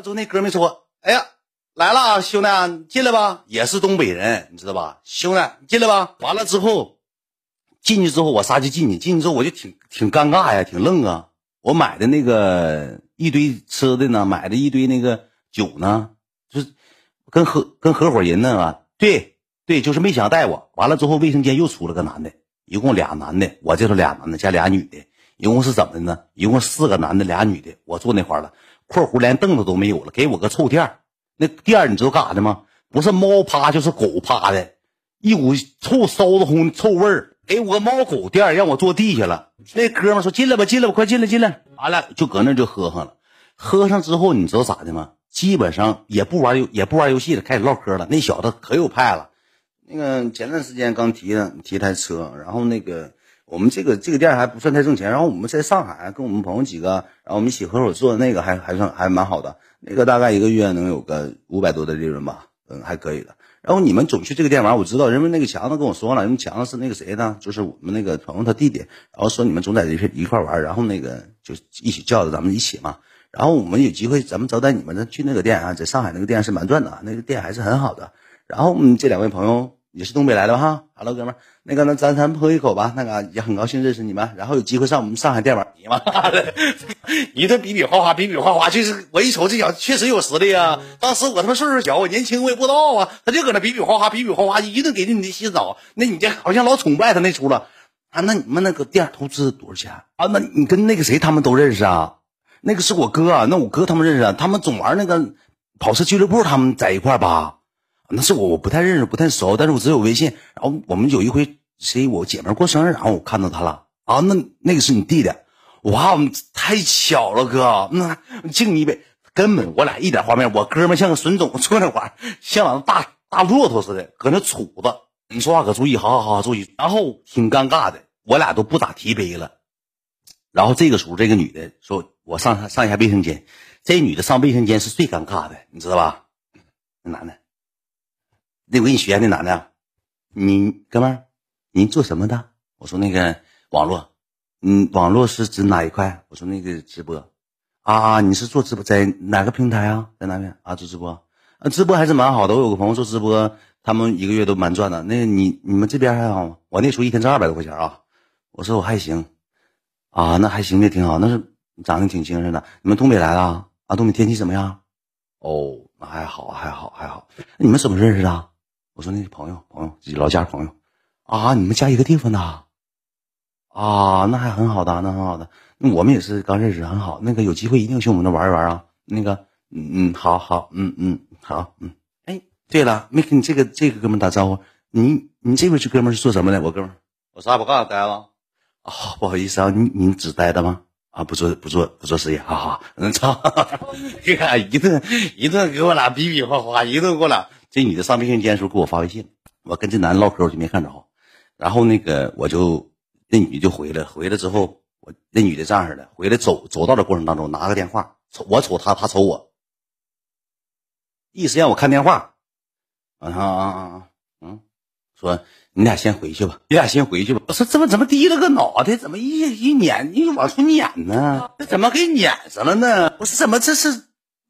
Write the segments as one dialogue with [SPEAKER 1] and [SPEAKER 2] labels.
[SPEAKER 1] 了之后，那哥们说：“哎呀，来了，兄弟，你进来吧。”也是东北人，你知道吧？兄弟，你进来吧。完了之后，进去之后我仨就进去，进去之后我就挺挺尴尬呀，挺愣啊。我买的那个一堆吃的呢，买的一堆那个酒呢，就是跟合跟合伙人呢，对对，就是没想带我。完了之后，卫生间又出了个男的，一共俩男的，我这头俩男的加俩女的，一共是怎么的呢？一共四个男的俩女的，我坐那块了。括弧连凳子都没有了，给我个臭垫儿。那垫儿你知道干啥的吗？不是猫趴就是狗趴的，一股臭骚子烘臭味儿。给我个猫狗垫儿，让我坐地下了。那哥们说进来吧，进来吧，快进来进来。完了就搁那就喝上了。喝上之后你知道咋的吗？基本上也不玩游也不玩游戏了，开始唠嗑了。那小子可有派了。那个前段时间刚提的提台车，然后那个。我们这个这个店还不算太挣钱，然后我们在上海跟我们朋友几个，然后我们一起合伙做的那个还还算还蛮好的，那个大概一个月能有个五百多的利润吧，嗯，还可以的。然后你们总去这个店玩，我知道，因为那个强子跟我说了，因为强子是那个谁呢，就是我们那个朋友他弟弟，然后说你们总在一一块玩，然后那个就一起叫着咱们一起嘛。然后我们有机会咱们招待你们的去那个店啊，在上海那个店是蛮赚的，那个店还是很好的。然后嗯，这两位朋友。也是东北来的哈，Hello 哥们儿，那个那咱咱喝一口吧，那个也很高兴认识你们，然后有机会上我们上海店玩。你妈的，一顿比比划划，比比划划，就是我一瞅这小子确实有实力啊。当时我他妈岁数小，我年轻，我也不知道啊，他就搁那比比划划，比比划划，一顿给你的洗澡。那你这好像老崇拜他那出了啊？那你们那个店投资多少钱啊？那你跟那个谁他们都认识啊？那个是我哥，那我哥他们认识，啊他们总玩那个跑车俱乐部，他们在一块吧？那是我我不太认识不太熟，但是我只有微信。然后我们有一回谁我姐妹过生日，然后我看到他了啊，那那个是你弟弟，哇，太巧了哥，那敬你一杯。根本我俩一点画面，我哥们像个损种坐那块像大大骆驼似的搁那杵着。你说话可注意，好好好注意。然后挺尴尬的，我俩都不咋提杯了。然后这个时候，这个女的说：“我上上一下卫生间。”这女的上卫生间是最尴尬的，你知道吧？那男的。那我给你学那男的，你哥们儿，您做什么的？我说那个网络，嗯，网络是指哪一块？我说那个直播，啊，你是做直播在哪个平台啊？在哪边啊？做直播，啊，直播还是蛮好的。我有个朋友做直播，他们一个月都蛮赚的。那你你们这边还好吗？我那时候一天挣二百多块钱啊。我说我还行，啊，那还行，那挺好。那是长得挺精神的。你们东北来的啊？东北天气怎么样？哦，那还好，还好，还好。你们怎么认识的？我说那朋友朋友自己老家朋友，啊，你们家一个地方的，啊，那还很好的，那很好的。那我们也是刚认识，很好。那个有机会一定去我们那玩一玩啊。那个，嗯嗯，好好，嗯嗯，好，嗯。哎，对了，没跟你这个这个哥们打招呼。你你这边这哥们是做什么的？我哥们，我啥不干，呆了。啊，不好意思啊，你你只呆的吗？啊，不做不做不做事业，哈哈。嗯，操，一顿一顿给我俩比比划划，一顿给我俩。这女的上卫生间的时候给我发微信，我跟这男的唠嗑我就没看着，然后那个我就那女的就回来，回来之后我那女的这样式的，回来走走到的过程当中拿个电话，瞅我瞅她，她瞅我，意思让我看电话，啊啊啊啊，嗯，说你俩先回去吧，你俩先回去吧。我说怎么怎么低了个脑袋，怎么一一撵一往出撵呢？这怎么给撵上了呢？我说怎么这是？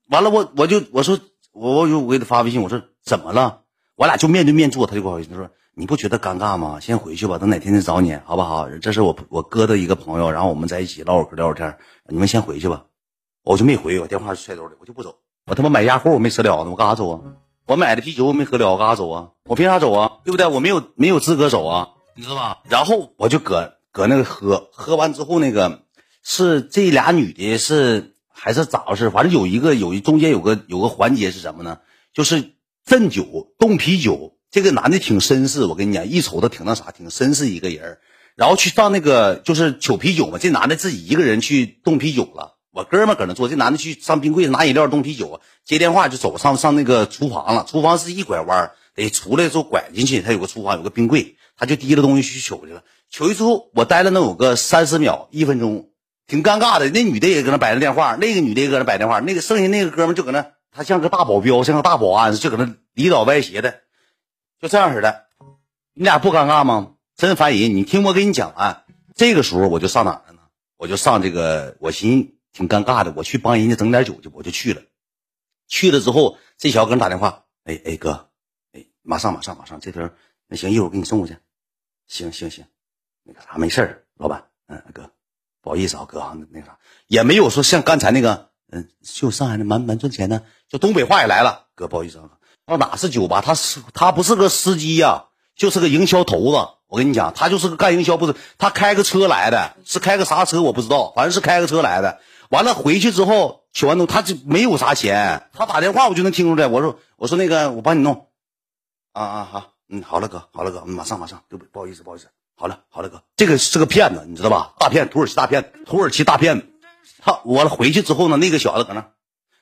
[SPEAKER 1] 完了我我就我说。我我就我给他发微信，我说怎么了？我俩就面对面坐，他就给我回信，他说你不觉得尴尬吗？先回去吧，等哪天再找你，好不好？这是我我哥的一个朋友，然后我们在一起唠会嗑聊会天，你们先回去吧。我就没回，我电话揣兜里，我就不走。我他妈买鸭货我没吃了呢，我干啥走啊？我买的啤酒我没喝了，我干啥走啊？我凭啥走啊？对不对？我没有没有资格走啊，你知道吧？然后我就搁搁那个喝，喝完之后那个是这俩女的是。还是咋回事？反正有一个有一中间有个有个环节是什么呢？就是鸩酒冻啤酒。这个男的挺绅士，我跟你讲，一瞅他挺那啥，挺绅士一个人然后去上那个就是酒啤酒嘛，这男的自己一个人去冻啤酒了。我哥们搁那坐，这男的去上冰柜拿饮料冻啤酒，接电话就走上上那个厨房了。厨房是一拐弯得出来之后拐进去，他有个厨房有个冰柜，他就提了东西去取去了。取去之后，我待了能有个三十秒一分钟。挺尴尬的，那女的也搁那摆着电话，那个女的也搁那摆电话，那个剩下那个哥们就搁那，他像个大保镖，像个大保安，就搁那里倒歪斜的，就这样式的。你俩不尴尬吗？真烦人！你听我给你讲啊，这个时候我就上哪了呢？我就上这个，我寻挺尴尬的，我去帮人家整点酒去，我就去了。去了之后，这小子给人打电话，哎哎哥，哎马上马上马上，这头那行，一会儿给你送过去。行行行，那个啥没事，老板，嗯哥，不好意思啊哥，那啥也没有说像刚才那个，嗯就上海的蛮蛮赚钱的，就东北话也来了，哥不好意思啊，到哪是酒吧，他是他不是个司机呀。就是个营销头子，我跟你讲，他就是个干营销，不是他开个车来的，是开个啥车我不知道，反正是开个车来的。完了回去之后取完东，他就没有啥钱，他打电话我就能听出来。我说我说那个我帮你弄，啊啊好，嗯好了哥，好了哥，马上马上，对不不好意思不好意思，好了好了哥，这个是个骗子，你知道吧？大骗，土耳其大骗，土耳其大骗子。他完了回去之后呢，那个小子搁那，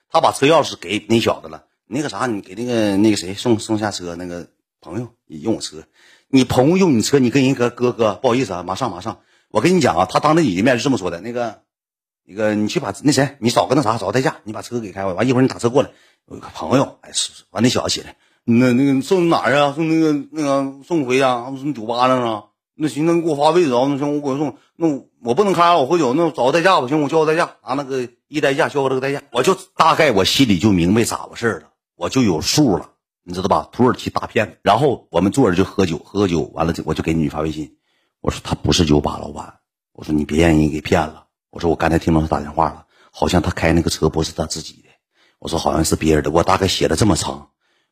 [SPEAKER 1] 他把车钥匙给那小子了，那个啥，你给那个那个谁送送下车那个。朋友，你用我车，你朋友用你车，你跟人哥哥哥，不好意思啊，马上马上，我跟你讲啊，他当着你的面是这么说的，那个，那个你去把那谁，你找个那啥，找个代驾，你把车给开完，完一会儿你打车过来，我有个朋友，哎是是，完那小子起来，那那个送哪儿啊？送那个那个送回家，送酒吧那啊？那行，那你给我发位置啊，那行我给我送，那我不能开，我喝酒，那找个代驾吧，行，我叫个代驾，拿那个一代驾叫个这个代驾，我就大概我心里就明白咋回事了，我就有数了。你知道吧？土耳其大骗子。然后我们坐着就喝酒，喝酒完了，我就给女发微信，我说他不是酒吧老板，我说你别让人给骗了。我说我刚才听到他打电话了，好像他开那个车不是他自己的，我说好像是别人的。我大概写的这么长，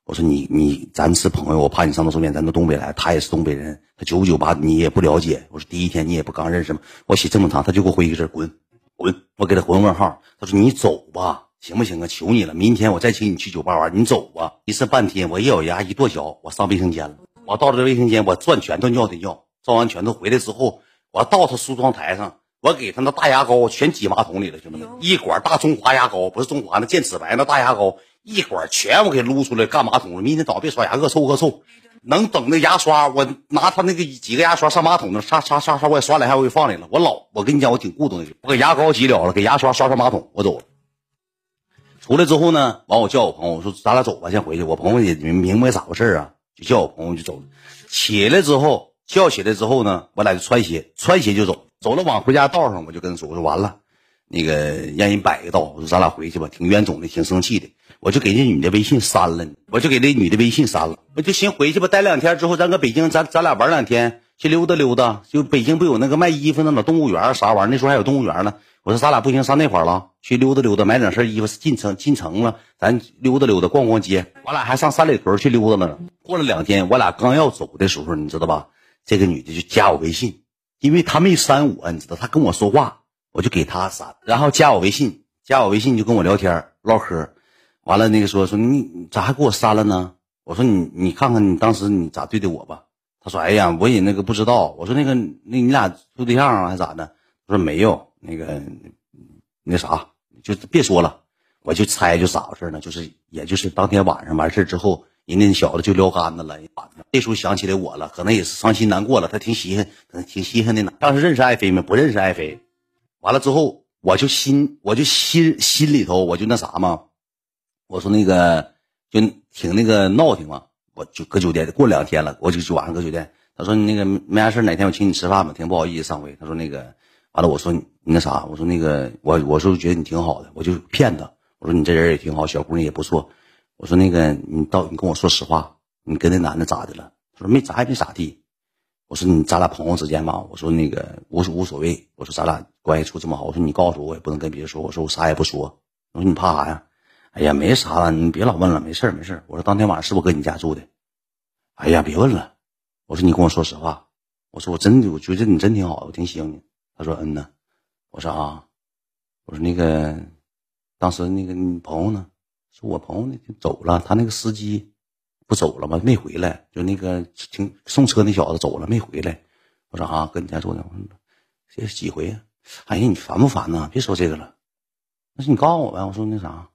[SPEAKER 1] 我说你你咱是朋友，我怕你上当受骗。咱都东北来，他也是东北人，他九不九八你也不了解。我说第一天你也不刚认识吗？我写这么长，他就给我回一个字滚滚。我给他回问号，他说你走吧。行不行啊？求你了，明天我再请你去酒吧玩。你走吧。一次半天，我一咬牙一跺脚，我上卫生间了。我到了这卫生间，我攥拳头尿的尿，照完拳头回来之后，我到他梳妆台上，我给他那大牙膏全挤马桶里了，兄弟们，一管大中华牙膏，不是中华那健齿白那大牙膏，一会儿全我给撸出来干马桶了。明天早上别刷牙，恶臭恶臭。能等那牙刷，我拿他那个几个牙刷上马桶那刷刷刷刷，我也刷两下，我给放里了。我老，我跟你讲，我挺固执的，我给牙膏挤了了，给牙刷刷刷马桶，我走了。出来之后呢，完我叫我朋友，我说咱俩走吧，先回去。我朋友也明明白咋回事啊，就叫我朋友就走了。起来之后叫起来之后呢，我俩就穿鞋，穿鞋就走。走了往回家道上，我就跟他说，我说完了，那个让人摆一道，我说咱俩回去吧，挺冤种的，挺生气的。我就给那女的微信删了，我就给那女的微信删了，我就寻回去吧，待两天之后，咱搁北京，咱咱俩玩两天，去溜达溜达。就北京不有那个卖衣服那老动物园啥玩意儿？那时候还有动物园呢。我说咱俩不行，上那块儿了，去溜达溜达，买两身衣服。进城进城了，咱溜达溜达，逛逛街。我俩还上三里屯去溜达了。过了两天，我俩刚要走的时候，你知道吧？这个女的就加我微信，因为她没删我，你知道，她跟我说话，我就给他删，然后加我微信，加我微信就跟我聊天唠嗑。完了那个说说你咋还给我删了呢？我说你你看看你当时你咋对的我吧。他说哎呀，我也那个不知道。我说那个那你俩处对象啊还是咋的？他说没有。那个，那啥，就别说了，我就猜就咋回事呢？就是也就是当天晚上完事之后，人家那小子就撩干子了。这时候想起来我了，可能也是伤心难过了。他挺稀罕，挺稀罕的呢。当时认识爱妃没？不认识爱妃。完了之后，我就心，我就心心里头，我就那啥嘛。我说那个就挺那个闹挺嘛。我就搁酒店过两天了，我就就晚上搁酒店。他说你那个没啥事，哪天我请你吃饭吧？挺不好意思上回。他说那个。完了，我说你那啥，我说那个我我说觉得你挺好的，我就骗他。我说你这人也挺好，小姑娘也不错。我说那个你到你跟我说实话，你跟那男的咋的了？他说没咋也没咋地。我说你咱俩朋友之间嘛，我说那个无无所谓。我说咱俩关系处这么好，我说你告诉我，我也不能跟别人说。我说我啥也不说。我说你怕啥呀？哎呀，没啥了，你别老问了，没事没事我说当天晚上是不是搁你家住的？哎呀，别问了。我说你跟我说实话。我说我真的，我觉得你真挺好，我挺喜欢你。他说：“嗯呢。”我说：“啊。”我说：“那个，当时那个你朋友呢？说我朋友那走了，他那个司机不走了吗？没回来。就那个停送车那小子走了，没回来。”我说：“啊，搁你家说的，这几回？哎呀，你烦不烦呐？别说这个了。那是你告诉我呗。我说那啥，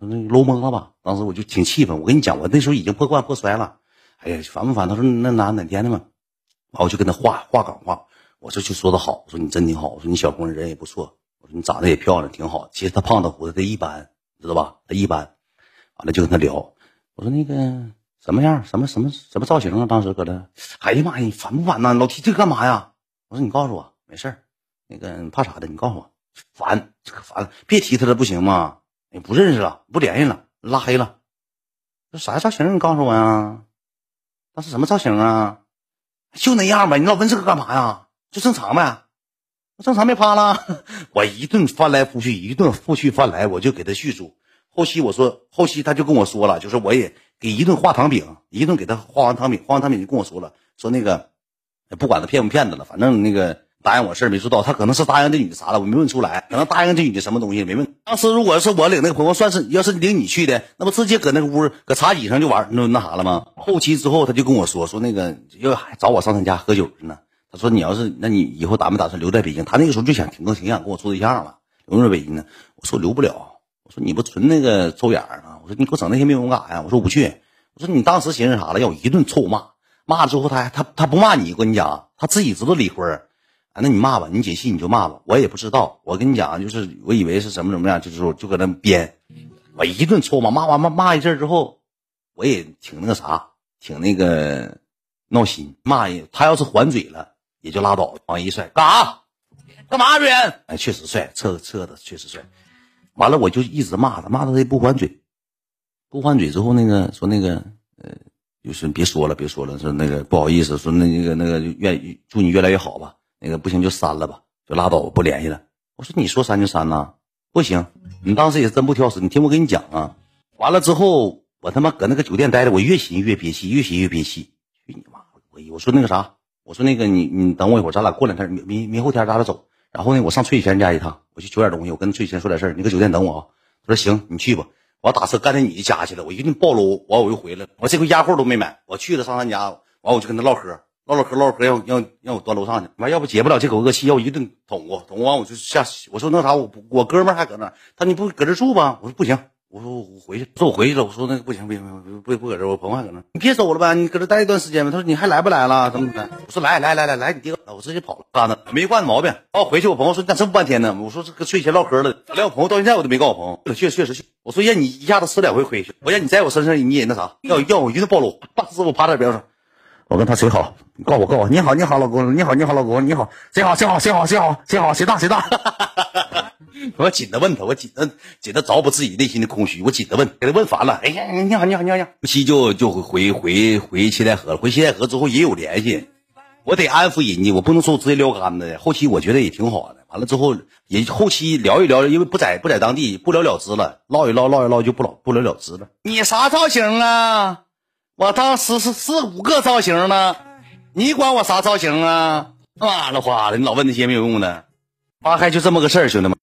[SPEAKER 1] 说那搂懵了吧？当时我就挺气愤。我跟你讲，我那时候已经破罐破摔了。哎呀，烦不烦？他说那哪哪天的嘛？完我就跟他话话岗话。”我说就说的好，我说你真挺好，我说你小姑娘人也不错，我说你长得也漂亮，挺好。其实她胖的乎的，她一般，知道吧？她一般。完了就跟他聊，我说那个什么样，什么什么什么造型啊？当时搁这，哎呀妈呀，你烦不烦呐？老提这干嘛呀？我说你告诉我，没事儿，那个怕啥的？你告诉我，烦，这可烦了，别提他了，不行吗？你不认识了，不联系了，拉黑了。这啥造型？你告诉我呀？那是什么造型啊？就那样呗。你老问这个干嘛呀？就正常呗。正常没趴了。我一顿翻来覆去，一顿覆去翻来，我就给他叙述。后期我说，后期他就跟我说了，就是我也给一顿画糖饼，一顿给他画完糖饼，画完糖饼就跟我说了，说那个不管他骗不骗子了，反正那个。答应我事儿没做到，他可能是答应这女的啥了，我没问出来，可能答应这女的什么东西没问。当时如果是我领那个朋友，算是要是领你去的，那不直接搁那个屋搁茶几上就玩那那啥了吗？后期之后他就跟我说说那个要找我上他家喝酒去呢。他说你要是那你以后打没打算留在北京？他那个时候就想挺更挺想跟我处对象了，留在北京呢。我说留不了，我说你不纯那个抽眼啊？我说你给我整那些没用干啥呀？我说我不去。我说你当时寻思啥了？要我一顿臭骂，骂了之后他还他他不骂你，我跟你讲，他自己知道离婚。那你骂吧，你解气你就骂吧，我也不知道。我跟你讲，就是我以为是怎么怎么样，就是就搁那编，我一顿臭骂，骂完骂骂一阵之后，我也挺那个啥，挺那个闹心。骂，他要是还嘴了，也就拉倒。往一帅，干啥？干嘛，瑞恩？哎，确实帅，侧侧的确实帅。完了，我就一直骂他，骂他他也不还嘴，不还嘴之后，那个说那个呃，就是别说了，别说了，说那个不好意思，说那那个那个愿祝你越来越好吧。那个不行就删了吧，就拉倒，不联系了。我说你说删就删呐，不行，你当时也真不挑食。你听我跟你讲啊，完了之后我他妈搁那个酒店待着，我越寻越憋气，越寻越憋气。去你妈！我我说那个啥，我说那个你你等我一会儿，咱俩过两天明明后天咱俩走。然后呢，我上翠贤家一趟，我去取点东西，我跟翠贤说点事儿，你搁酒店等我啊。他说行，你去吧。我打车干到你的家去了，我一顿暴搂，完我就回来了。我这回压货都没买，我去了上他家，完我就跟他唠嗑。唠唠嗑，唠唠嗑，要要让我端楼上去，完要不解不了这口恶气，要我一顿捅我，捅完我就下。我说那啥，我我哥们还搁那，他你不搁这住吧？我说不行，我说我回去，说我回去了。我说那个不行不行不不搁这，我朋友还搁那，你别走了呗，你搁这待一段时间呗。他说你还来不来了？怎么的？我说来来来来来，你爹，我直接跑了。干的没惯毛病。哦回去，我朋友说你咋这么半天呢？我说这个睡前唠嗑了，连我朋友到现在我都没告我朋友。确确实。我说让你一下子吃两回亏去，我让你在我身上你也那啥，要要我一顿暴露，当时我趴在边上。我跟他谁好？告我告我！你好你好老公，你好你好老公，你好谁好谁好谁好谁好谁好谁大谁大？我紧的问他，我紧的紧的找补自己内心的空虚，我紧的问，给他问烦了。哎呀，你好你好你好你好，后期就就回回回七台河了。回七台河之后也有联系，我得安抚人家，我不能说我直接撩干的。后期我觉得也挺好的。完了之后也后期聊一聊，因为不在不在当地，不了了之了。唠一唠唠一唠就不了不了了之了。你啥造型啊？我当时是四五个造型呢，你管我啥造型啊？妈了花的，你老问那些没有用的，花开就这么个事儿，兄弟们。